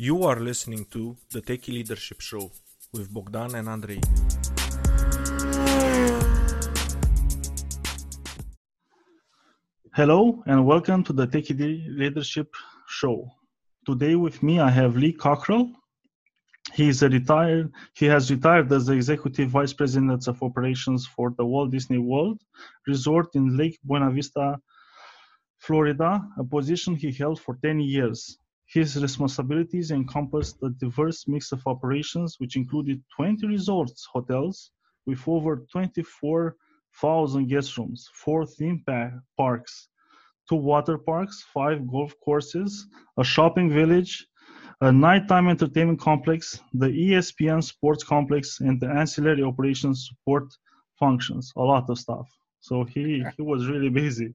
You are listening to the Techie Leadership Show with Bogdan and Andrei. Hello and welcome to the Techie Leadership Show. Today with me I have Lee Cockerell. He is a retired. He has retired as the executive vice president of operations for the Walt Disney World Resort in Lake Buena Vista, Florida, a position he held for 10 years. His responsibilities encompassed a diverse mix of operations, which included 20 resorts, hotels with over 24,000 guest rooms, four theme parks, two water parks, five golf courses, a shopping village, a nighttime entertainment complex, the ESPN sports complex, and the ancillary operations support functions. A lot of stuff. So he, he was really busy.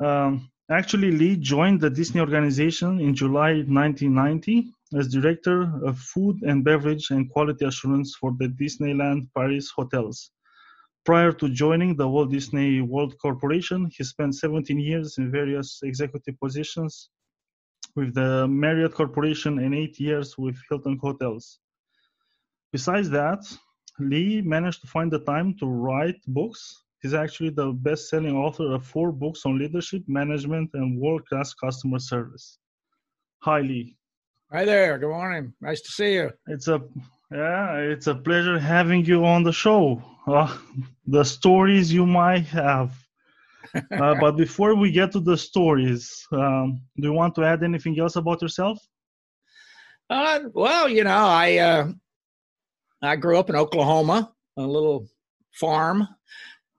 Um, actually, Lee joined the Disney organization in July 1990 as director of food and beverage and quality assurance for the Disneyland Paris hotels. Prior to joining the Walt Disney World Corporation, he spent 17 years in various executive positions with the Marriott Corporation and eight years with Hilton Hotels. Besides that, Lee managed to find the time to write books He's actually the best selling author of four books on leadership, management, and world class customer service. Hi, Lee. Hi there. Good morning. Nice to see you. It's a yeah, it's a pleasure having you on the show. Uh, the stories you might have. Uh, but before we get to the stories, um, do you want to add anything else about yourself? Uh, well, you know, I uh, I grew up in Oklahoma, a little farm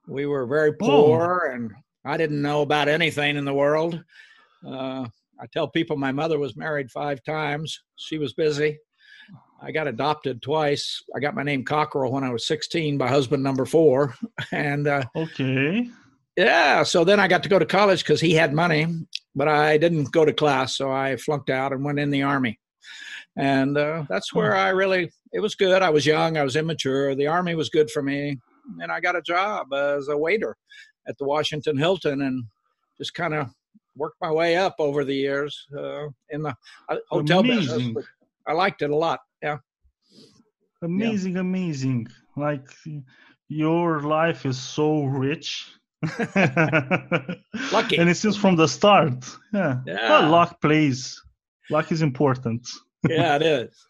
we were very poor, oh. and I didn't know about anything in the world. Uh, I tell people my mother was married five times. She was busy. I got adopted twice. I got my name Cockerell when I was 16 by husband number four. And uh, okay. Yeah. So then I got to go to college because he had money, but I didn't go to class. So I flunked out and went in the army. And uh, that's where I really, it was good. I was young, I was immature. The army was good for me and I got a job as a waiter at the Washington Hilton and just kind of worked my way up over the years uh, in the uh, hotel amazing. business. I liked it a lot. Yeah. Amazing, yeah. amazing. Like your life is so rich. Lucky. And it seems from the start. Yeah. yeah. Well, luck plays. Luck is important. yeah, it is.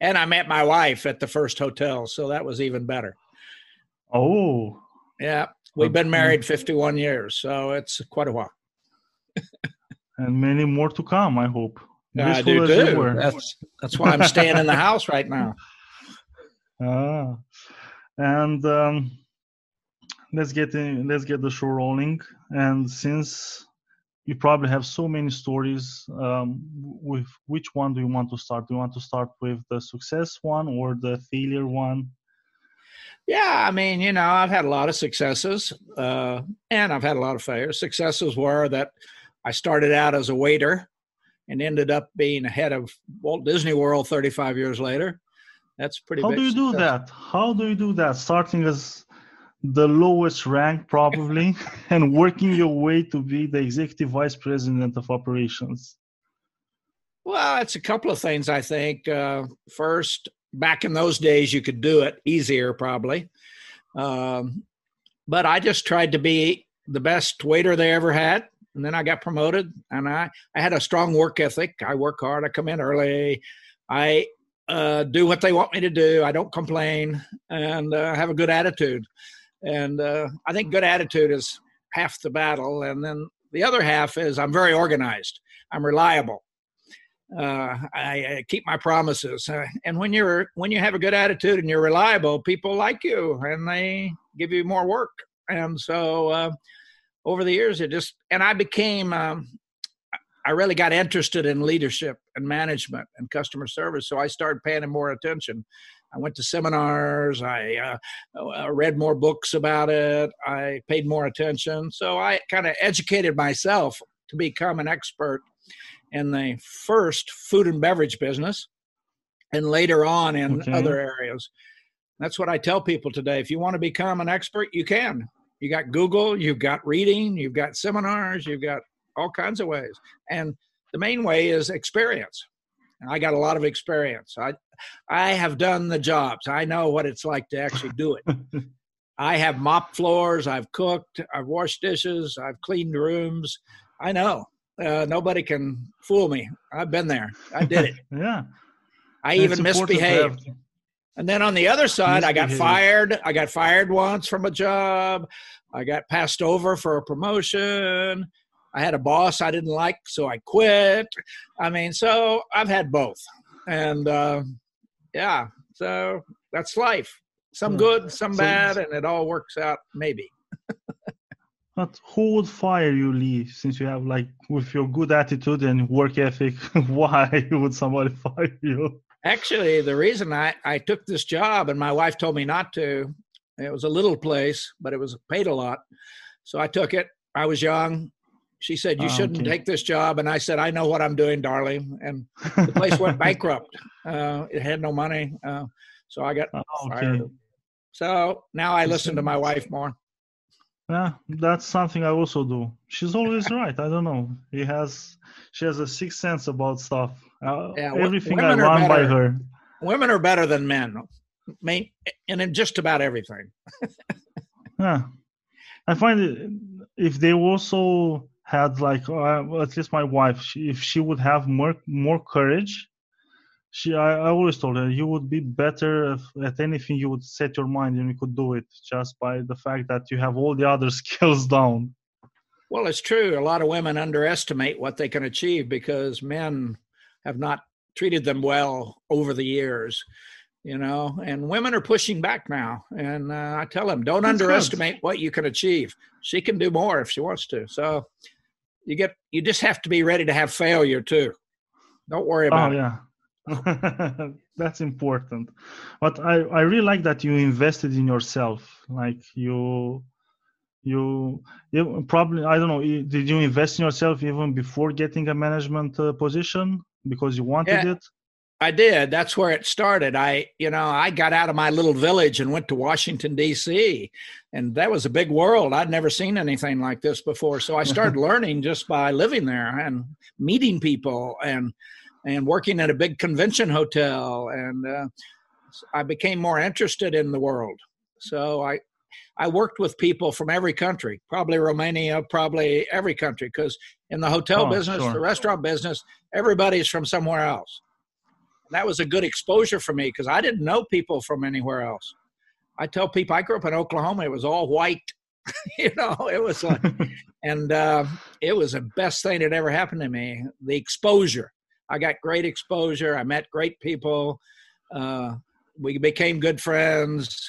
And I met my wife at the first hotel, so that was even better. Oh. Yeah. We've been married 51 years, so it's quite a while. and many more to come, I hope. I do too. That's, that's why I'm staying in the house right now. Ah. And um, let's get in, let's get the show rolling. And since you probably have so many stories, um, with which one do you want to start? Do you want to start with the success one or the failure one? Yeah, I mean, you know, I've had a lot of successes, uh, and I've had a lot of failures. Successes were that I started out as a waiter and ended up being head of Walt Disney World 35 years later. That's pretty. How do you success. do that? How do you do that? Starting as the lowest rank, probably, and working your way to be the executive vice president of operations. Well, it's a couple of things. I think uh, first, back in those days you could do it easier probably. Um, but i just tried to be the best waiter they ever had. And then i got promoted and i i had a strong work ethic. I work hard. I come in early. I uh, do what they want me to do. I don't complain and uh, have a good attitude. And uh, i think good attitude is half the battle. And then the other half is i'm very organized. I'm reliable uh, I, I, keep my promises. Uh, and when you're when you have a good attitude and you're reliable, people like you and they give you more work. And so uh, over the years, it just and I became. Um, I really got interested in leadership and management and customer service, so I started paying more attention. I went to seminars. I uh, read more books about it. I paid more attention. So I kind of educated myself to become an expert in the first food and beverage business and later on in okay. other areas. That's what I tell people today. If you want to become an expert, you can. You got Google, you've got reading, you've got seminars, you've got all kinds of ways. And the main way is experience. I got a lot of experience. I, I have done the jobs. I know what it's like to actually do it. I have mopped floors. I've cooked. I've washed dishes. I've cleaned rooms. I know. Uh, nobody can fool me. I've been there. I did it. yeah. I even misbehaved. And then on the other side, I got fired. I got fired once from a job. I got passed over for a promotion. I had a boss I didn't like, so I quit. I mean, so I've had both. And uh, yeah, so that's life. Some hmm. good, some bad, and it all works out maybe. But who would fire you, Lee, since you have like with your good attitude and work ethic, why would somebody fire you? Actually, the reason I, I took this job and my wife told me not to, it was a little place, but it was paid a lot. So I took it. I was young. She said, You oh, shouldn't okay. take this job. And I said, I know what I'm doing, darling. And the place went bankrupt. Uh, it had no money. Uh, so I got oh, okay. fired. So now I listen to my wife more. Yeah, that's something I also do. She's always right. I don't know. He has, she has a sixth sense about stuff. Uh, yeah, everything I run by her. Women are better than men, and in just about everything. yeah, I find it, if they also had like uh, at least my wife, she, if she would have more more courage, she I, I always told her you would be better if, at anything you would set your mind and you could do it just by the fact that you have all the other skills down. Well, it's true. A lot of women underestimate what they can achieve because men have not treated them well over the years you know and women are pushing back now and uh, i tell them don't That's underestimate good. what you can achieve she can do more if she wants to so you get you just have to be ready to have failure too don't worry about oh, yeah. That's important. But I, I really like that you invested in yourself. Like you you, you probably i don't know did you invest in yourself even before getting a management uh, position? Because you wanted yeah, it? I did. That's where it started. I you know i got out of my little village and went to washington d.c and that was a big world. I'd never seen anything like this before. So i started learning just by living there and meeting people and and working at a big convention hotel and uh, i became more interested in the world so i I worked with people from every country, probably Romania, probably every country, because in the hotel oh, business, sure. the restaurant business, everybody's from somewhere else. That was a good exposure for me because I didn't know people from anywhere else. I tell people I grew up in Oklahoma; it was all white. you know, it was like, and uh, it was the best thing that ever happened to me. The exposure. I got great exposure. I met great people. Uh, we became good friends.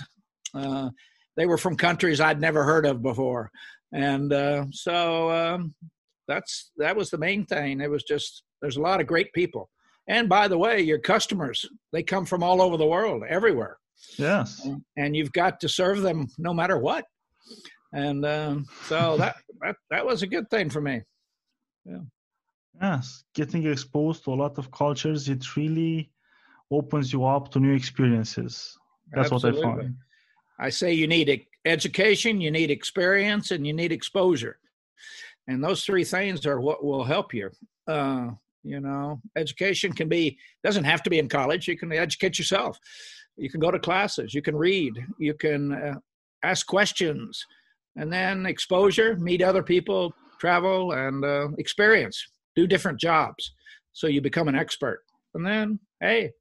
Uh, they were from countries I'd never heard of before, and uh, so um, that's that was the main thing. It was just there's a lot of great people, and by the way, your customers they come from all over the world, everywhere. Yes, and, and you've got to serve them no matter what, and um, so that, that that was a good thing for me. Yeah. Yes, getting exposed to a lot of cultures, it really opens you up to new experiences. That's Absolutely. what I find. I say you need education, you need experience, and you need exposure. And those three things are what will help you. Uh, you know, education can be, doesn't have to be in college. You can educate yourself. You can go to classes, you can read, you can uh, ask questions, and then exposure, meet other people, travel, and uh, experience, do different jobs. So you become an expert. And then, hey,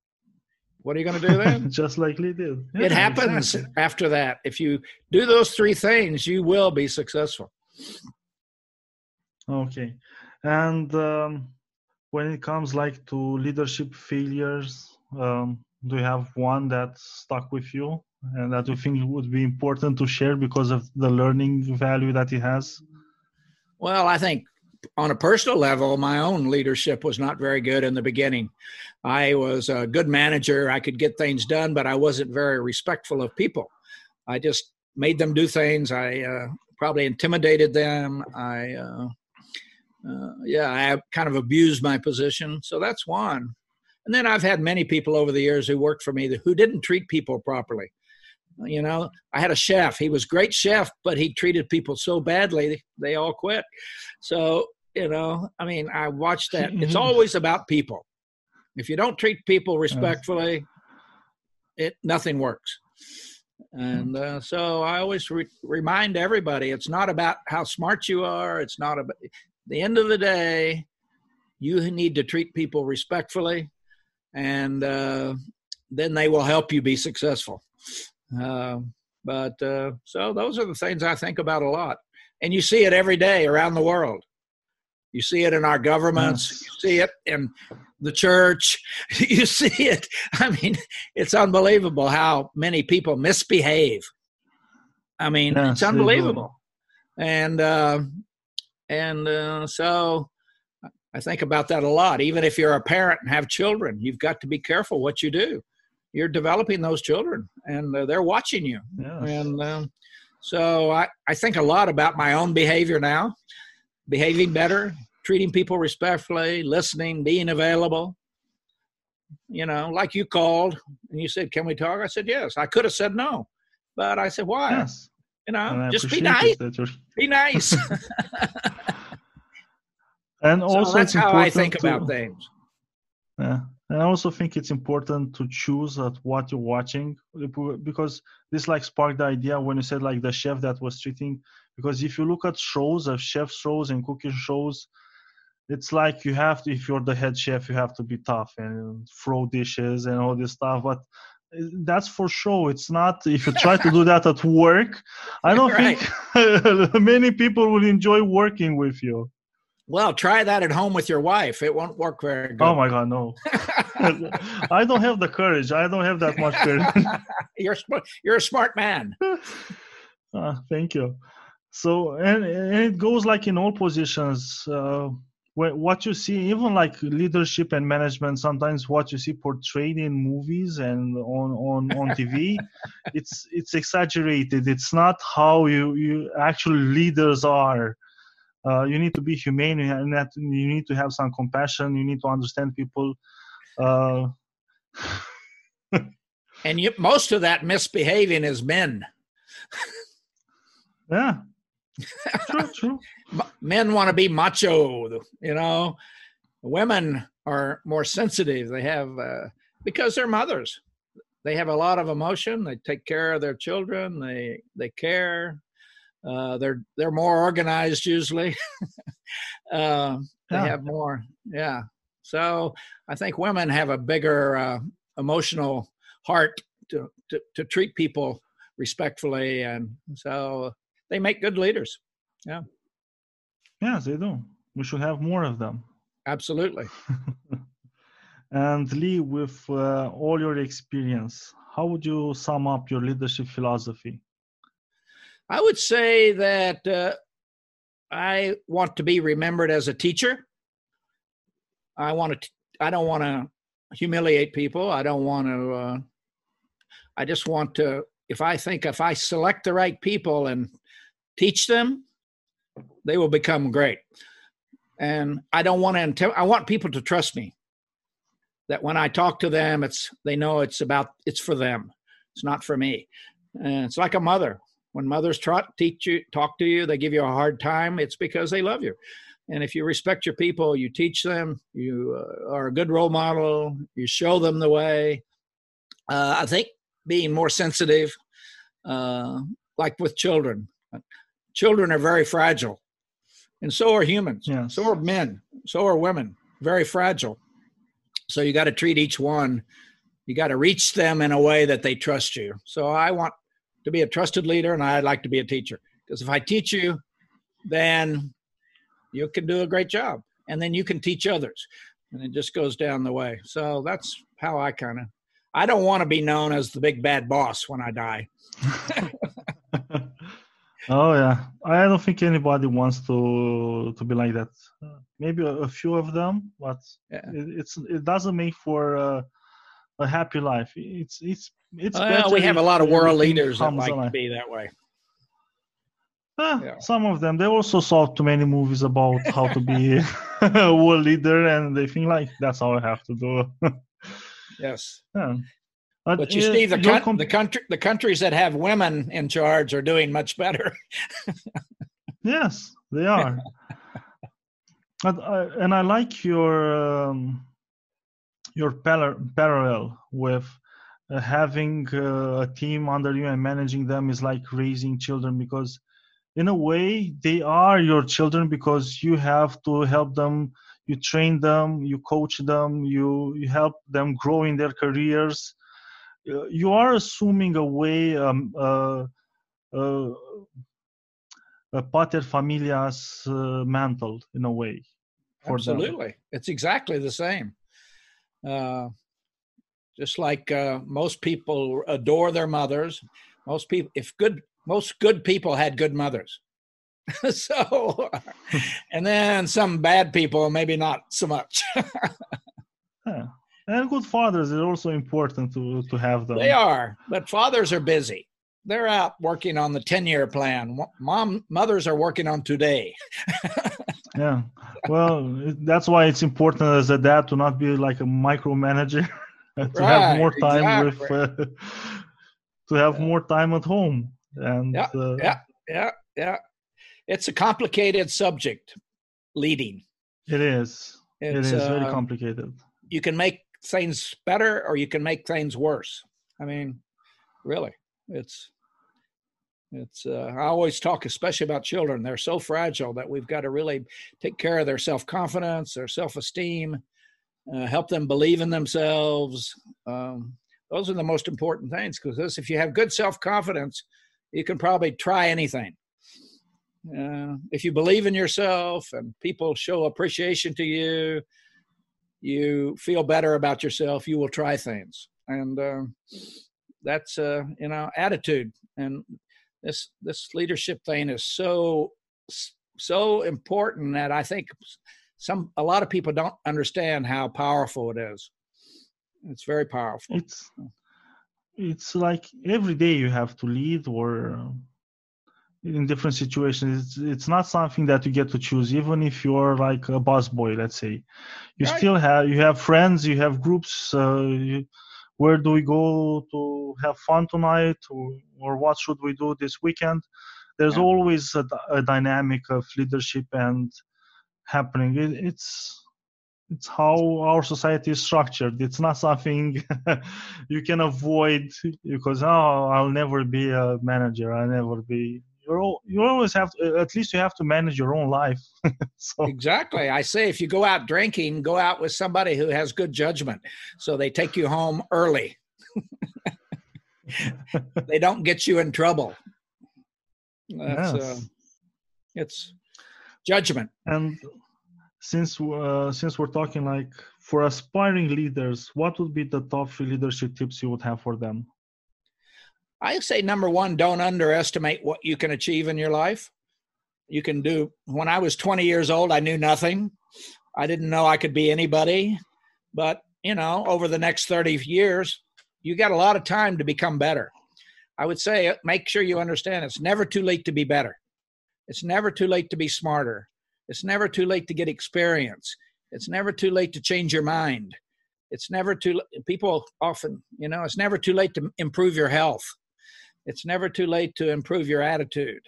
what are you going to do then? Just like Lee did. Yeah, it happens exactly. after that. If you do those three things, you will be successful. Okay, and um, when it comes like to leadership failures, um, do you have one that stuck with you and that you think would be important to share because of the learning value that it has? Well, I think on a personal level, my own leadership was not very good in the beginning. I was a good manager. I could get things done, but I wasn't very respectful of people. I just made them do things. I uh, probably intimidated them. I, uh, uh, yeah, I kind of abused my position. So that's one. And then I've had many people over the years who worked for me who didn't treat people properly. You know, I had a chef. He was great chef, but he treated people so badly they all quit. So you know, I mean, I watched that. It's always about people. If you don't treat people respectfully, it nothing works. And uh, so I always re- remind everybody it's not about how smart you are. It's not about the end of the day, you need to treat people respectfully, and uh, then they will help you be successful. Uh, but uh, so those are the things I think about a lot. And you see it every day around the world. You see it in our governments. Yes. You see it in the church. You see it. I mean, it's unbelievable how many people misbehave. I mean, yes, it's unbelievable. And uh, and uh, so I think about that a lot. Even if you're a parent and have children, you've got to be careful what you do. You're developing those children, and uh, they're watching you. Yes. And um, so I, I think a lot about my own behavior now, behaving better, treating people respectfully, listening, being available. You know, like you called and you said, "Can we talk?" I said, "Yes." I could have said no, but I said, "Why?" Yes. You know, just be nice. Be nice. and also, so that's how I think to, about things. Yeah, and I also think it's important to choose at what you're watching because this like sparked the idea when you said like the chef that was treating. Because if you look at shows of chef shows and cooking shows, it's like you have to if you're the head chef you have to be tough and throw dishes and all this stuff but uh, that's for show it's not if you try to do that at work i don't right. think many people will enjoy working with you well try that at home with your wife. It won't work very good. oh my god no. I don't have the courage. I don't have that much courage. You're you're a smart man. Uh, thank you. So and, and it goes like in all positions uh, what you see even like leadership and management sometimes what you see portrayed in movies and on on on tv it's it's exaggerated. It's not how you you actually leaders are uh, you need to be humane and that you need to have some compassion you need to understand people uh, and you, most of that misbehaving is men yeah true true men want to be macho, you know. Women are more sensitive. They have uh, because they're mothers. They have a lot of emotion. They take care of their children. They they care. Uh, they're they're more organized usually. uh, they yeah. have more. Yeah. So I think women have a bigger uh, emotional heart to, to to treat people respectfully, and so they make good leaders. Yeah. Yes, they do. We should have more of them. Absolutely. and Lee, with uh, all your experience, how would you sum up your leadership philosophy? I would say that uh, I want to be remembered as a teacher. I want to. I don't want to humiliate people. I don't want to. Uh, I just want to. If I think if I select the right people and teach them, they will become great. And I don't want to. I want people to trust me. That when I talk to them, it's they know it's about it's for them. It's not for me. And it's like a mother. When mothers teach you, talk to you, they give you a hard time. It's because they love you. And if you respect your people, you teach them. You uh, are a good role model. You show them the way. Uh, I think being more sensitive, uh, like with children, children are very fragile, and so are humans. Yes. So are men. So are women. Very fragile. So you got to treat each one. You got to reach them in a way that they trust you. So I want to be a trusted leader, and I'd like to be a teacher because if I teach you, then you can do a great job, and then you can teach others, and it just goes down the way. So that's how I kind of. I don't want to be known as the big bad boss when I die. Oh yeah, I don't think anybody wants to to be like that. Maybe a, a few of them, but yeah. it, it's it doesn't make for a, a happy life. It's it's it's. Well, we have a lot of world leaders that like to be that way. Ah, yeah. Some of them they also saw too many movies about how to be a world leader, and they think like that's how I have to do. yes. Yeah. But, but you see, the, con- the country, the countries that have women in charge are doing much better. yes, they are. and, I, and I like your um, your par- parallel with uh, having uh, a team under you and managing them is like raising children because in a way they are your children because you have to help them you train them you coach them you, you help them grow in their careers. Uh, you are assuming a way um, uh, uh, a pater familias mantle in a way absolutely them. it's exactly the same uh, just like uh, most people adore their mothers most people if good most good people had good mothers. So and then some bad people maybe not so much. Yeah. and good fathers is also important to to have them. They are but fathers are busy. They're out working on the 10 year plan mom mothers are working on today yeah. Well that's why it's important as a dad to not be like a micromanager to right, have more time exactly. with uh, to have more time at home. And yeah, uh, yeah yeah yeah. It's a complicated subject leading. It is. It's, it is uh, very complicated. you can make things better or you can make things worse. I mean really it's it's uh, i always talk especially about children. They're so fragile that we've got to really take care of their self-confidence their self-esteem uh, help them believe in themselves. Um, those are the most important things because if you have good self-confidence you can probably try anything. Uh, if you believe in yourself and people show appreciation to you you feel better about yourself you will try things. And uh, that's uh, you know attitude. And this this leadership thing is so so important that I think some a lot of people don't understand how powerful it is. It's very powerful. It's it's like every day you have to lead or in different situations it's, it's not something that you get to choose even if you're like a boss boy let's say you right. still have you have friends you have groups uh, you, where do we go to have fun tonight or, or what should we do this weekend? There's yeah. always a, a, dynamic of leadership and happening. It, it's it's how our society is structured. It's not something you can avoid because oh i'll never be a manager. I'll never be you're you always have to, at least you have to manage your own life. So. exactly. I say if you go out drinking go out with somebody who has good judgment. So they take you home early. They don't get you in trouble. That's yes. uh, it's judgment. And since uh, since we're talking like for aspiring leaders what would be the top three leadership tips you would have for them I say number one, don't underestimate what you can achieve in your life. You can do. When I was 20 years old, I knew nothing. I didn't know I could be anybody. But, you know, over the next 30 years, you got a lot of time to become better. I would say uh, make sure you understand it's never too late to be better. It's never too late to be smarter. It's never too late to get experience. It's never too late to change your mind. It's never too people often, you know, it's never too late to improve your health it's never too late to improve your attitude.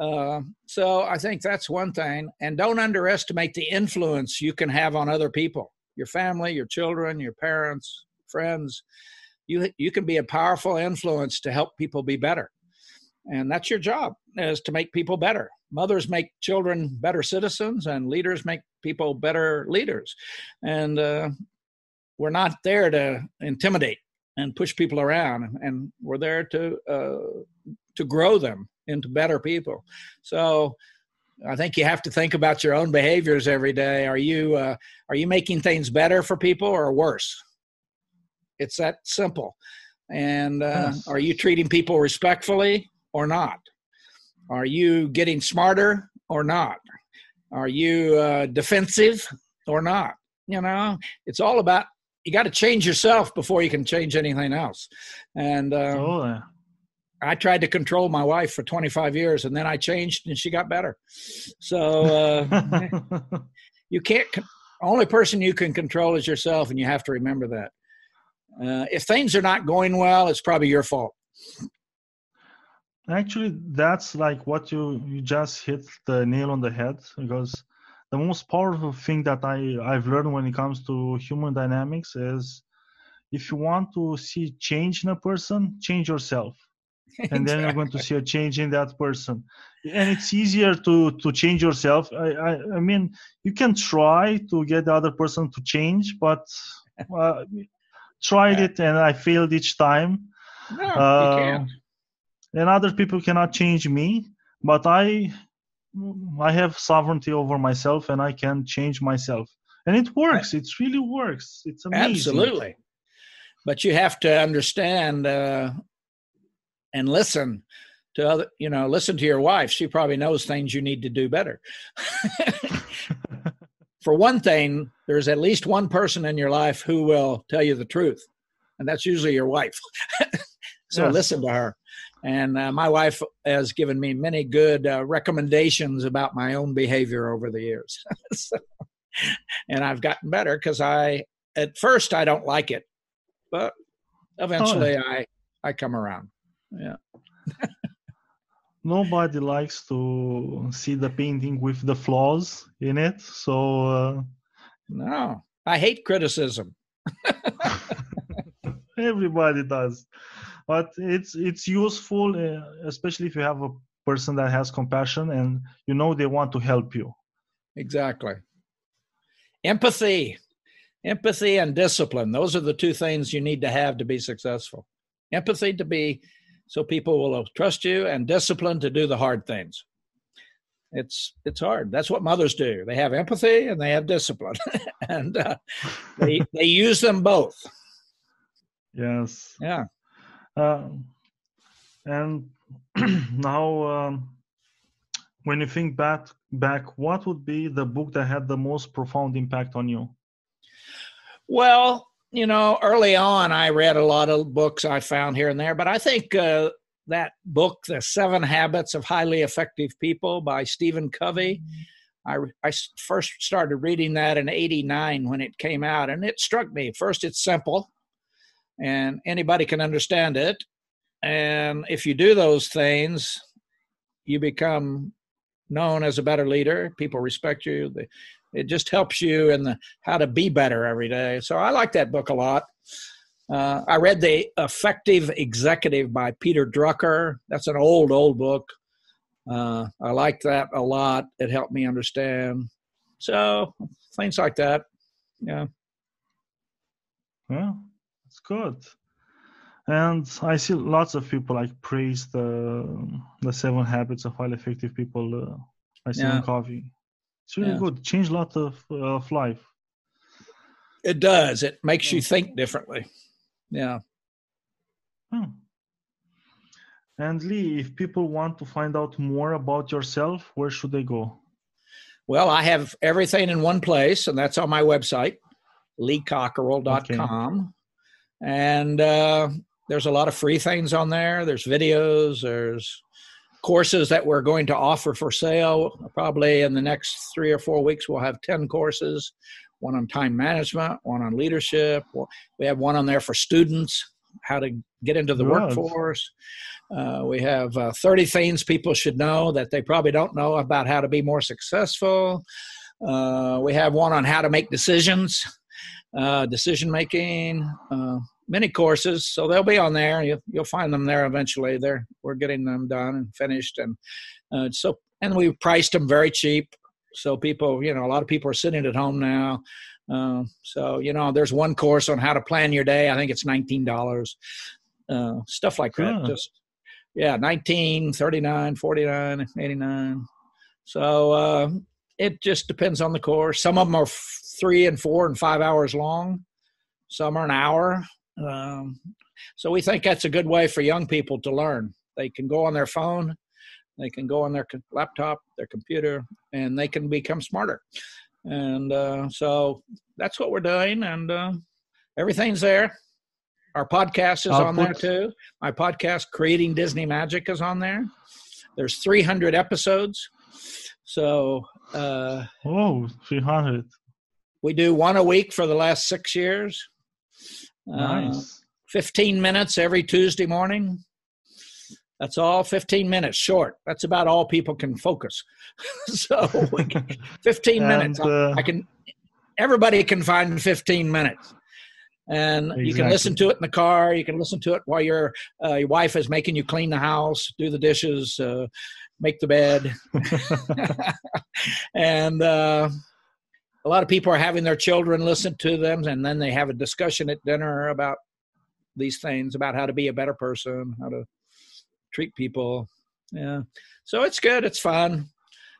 Uh, so I think that's one thing. And don't underestimate the influence you can have on other people, your family, your children, your parents, friends. You, you can be a powerful influence to help people be better. And that's your job is to make people better. Mothers make children better citizens and leaders make people better leaders. And uh, we're not there to intimidate and push people around and we're there to uh, to grow them into better people. So i think you have to think about your own behaviors every day. Are you uh, are you making things better for people or worse? It's that simple. And uh, yes. are you treating people respectfully or not? Are you getting smarter or not? Are you uh, defensive or not? You know it's all about you got to change yourself before you can change anything else. And um, oh, I tried to control my wife for 25 years, and then I changed, and she got better. So uh, you can't. Only person you can control is yourself, and you have to remember that. Uh, if things are not going well, it's probably your fault. Actually, that's like what you you just hit the nail on the head because the most powerful thing that I I've learned when it comes to human dynamics is if you want to see change in a person, change yourself. And then you're going to see a change in that person. And it's easier to to change yourself. I I, I mean, you can try to get the other person to change, but uh, tried it and I failed each time. No, you Uh, and other people cannot change me but i i have sovereignty over myself and i can change myself and it works it really works it's amazing Absolutely. But you have to understand uh, and listen to other, you know, listen to your wife. She probably knows things you need to do better. For one thing, there's at least one person in your life who will tell you the truth, and that's usually your wife. so Yes. listen to her. And uh, my wife has given me many good uh, recommendations about my own behavior over the years. so, and I've gotten better because I, at first, I don't like it, but eventually I, I come around. Yeah. nobody likes to see the painting with the flaws in it so uh, No, I hate criticism. everybody does but it's it's useful uh, especially if you have a person that has compassion and you know they want to help you Exactly. Empathy, empathy and discipline. Those are the two things you need to have to be successful. Empathy to be so people will trust you, and discipline to do the hard things. It's it's hard. That's what mothers do. They have empathy and they have discipline, and uh, they they use them both. yes Yeah. Uh, and now, um, when you think back, back, what would be the book that had the most profound impact on you? Well, you know, early on, I read a lot of books I found here and there, but I think uh, that book, The Seven Habits of Highly Effective People by Stephen Covey, I, I first started reading that in 89 when it came out, and it struck me. First, it's simple, and anybody can understand it. And if you do those things, you become known as a better leader. People respect you. It just helps you in the how to be better every day. So I like that book a lot. Uh, I read the Effective Executive by Peter Drucker. That's an old, old book. Uh, I liked that a lot. It helped me understand. So things like that. Yeah. Yeah, it's good. And I see lots of people like praise the the seven habits of highly effective people. Uh, I see Yeah. on coffee. It's really Yeah. good. Change a lot of uh, of life. It does. It makes you think differently. Yeah. Hmm. And Lee, if people want to find out more about yourself, where should they go? Well, I have everything in one place, and that's on my website, leecockerell.com. And uh, there's a lot of free things on there. There's videos, there's courses that we're going to offer for sale. Probably in the next three or four weeks, we'll have 10 courses one on time management, one on leadership. We have one on there for students, how to get into the workforce. Uh, we have uh, 30 things people should know that they probably don't know about how to be more successful. Uh, we have one on how to make decisions, uh, decision making, uh, many courses. So they'll be on there. You, you'll find them there eventually. There, we're getting them done and finished, and uh, so and we priced them very cheap. So people, you know, a lot of people are sitting at home now. Uh, so you know, there's one course on how to plan your day. I think it's nineteen dollars. Uh, stuff like that. Good. Just yeah, 19, 39, 49, 89. So uh, it just depends on the course. Some of them are f- three and four and five hours long. Some are an hour. Um, so we think that's a good way for young people to learn. They can go on their phone, they can go on their laptop, their computer, and they can become smarter. And uh, so that's what we're doing, and uh, everyth's there. Our podcast is I'll on there too. My podcast, Creating Disney Magic, is on there. There's 300 episodes. So uh, Oh, 300. We do one a week for the last six years. Uh, Nice. 15 minutes every Tuesday morning. That's all 15 minutes short. That's about all people can focus. so 15 minutes. Uh, I can, everybody can find 15 minutes. And you can listen to it in the car. You can listen to it while your uh, your wife is making you clean the house, do the dishes, uh, make the bed, and uh, a lot of people are having their children listen to them, and then they have a discussion at dinner about these things, about how to be a better person, how to treat people. Yeah, so it's good. It's fun.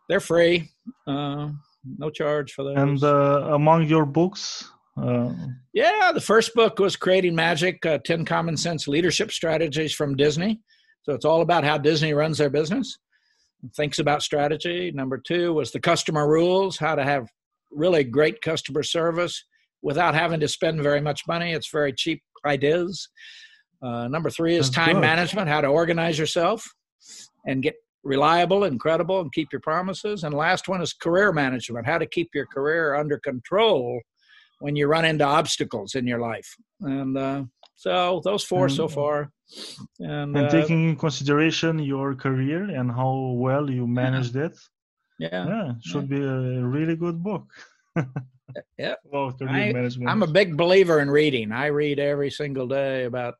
They're free. Uh, no charge for those. and uh, among your books, uh, Yeah, the first book was Creating Magic uh, 10 Common Sense Leadership Strategies from Disney. So it's all about how Disney runs their business, thinks about strategy. Number two was The Customer Rules, how to have really great customer service without having to spend very much money. It's very cheap ideas. Uh, number three is That's time good. management, how to organize yourself and get reliable and credible and keep your promises. And last one is career management, how to keep your career under control when you run into obstacles in your life. And uh, so those four so far. And, and uh, taking in consideration your career and how well you managed it, yeah, yeah, should be a really good book. Yeah. Career I, i'm a big believer in reading. I read every single day about.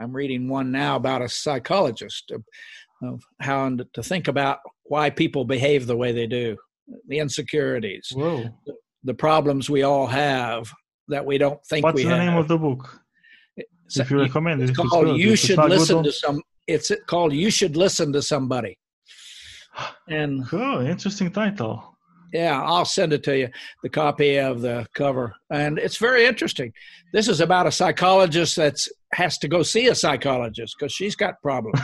I'm reading one now about a psychologist of, of how to think about why people behave the way they do, the insecurities, Whoa. the problems we all have that we don't think What's we the have. name of the book? So if you recommend it, it's it's called good. "You Should Listen to Some." It's called "You Should Listen to Somebody," and Oh, interesting title. Yeah, I'll send it to you, the copy of the cover. And it's very interesting. This is about a psychologist that's has to go see a psychologist because she's got problems.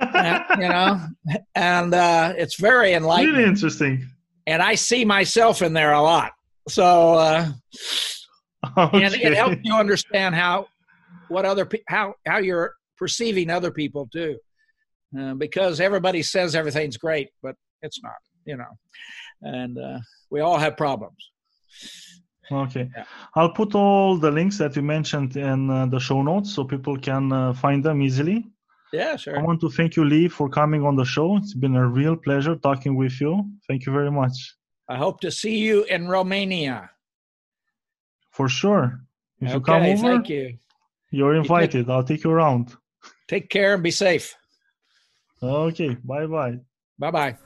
And, you know, and uh, it's very enlightening. really interesting. And I see myself in there a lot. So, uh, Okay. and it helps you understand how, what other, pe- how, how you're perceiving other people too. Uh, because everybody says everything's great, but it's not, you know. And uh, we all have problems. Okay. Yeah. I'll put all the links that you mentioned in uh, the show notes so people can uh, find them easily. Yeah, sure. I want to thank you, Lee, for coming on the show. It's been a real pleasure talking with you. Thank you very much. I hope to see you in Romania. For sure. If you come over, thank you. you're take- invited. I'll take you around. Take care and be safe. Okay. Bye bye. Bye bye.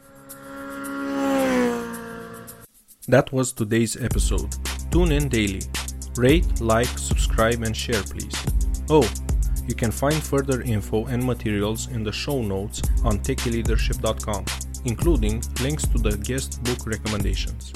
That was today's episode. Tune in daily. Rate, like, subscribe, and share, please. Oh, you can find further info and materials in the show notes on techyleadership.com, including links to the guest book recommendations.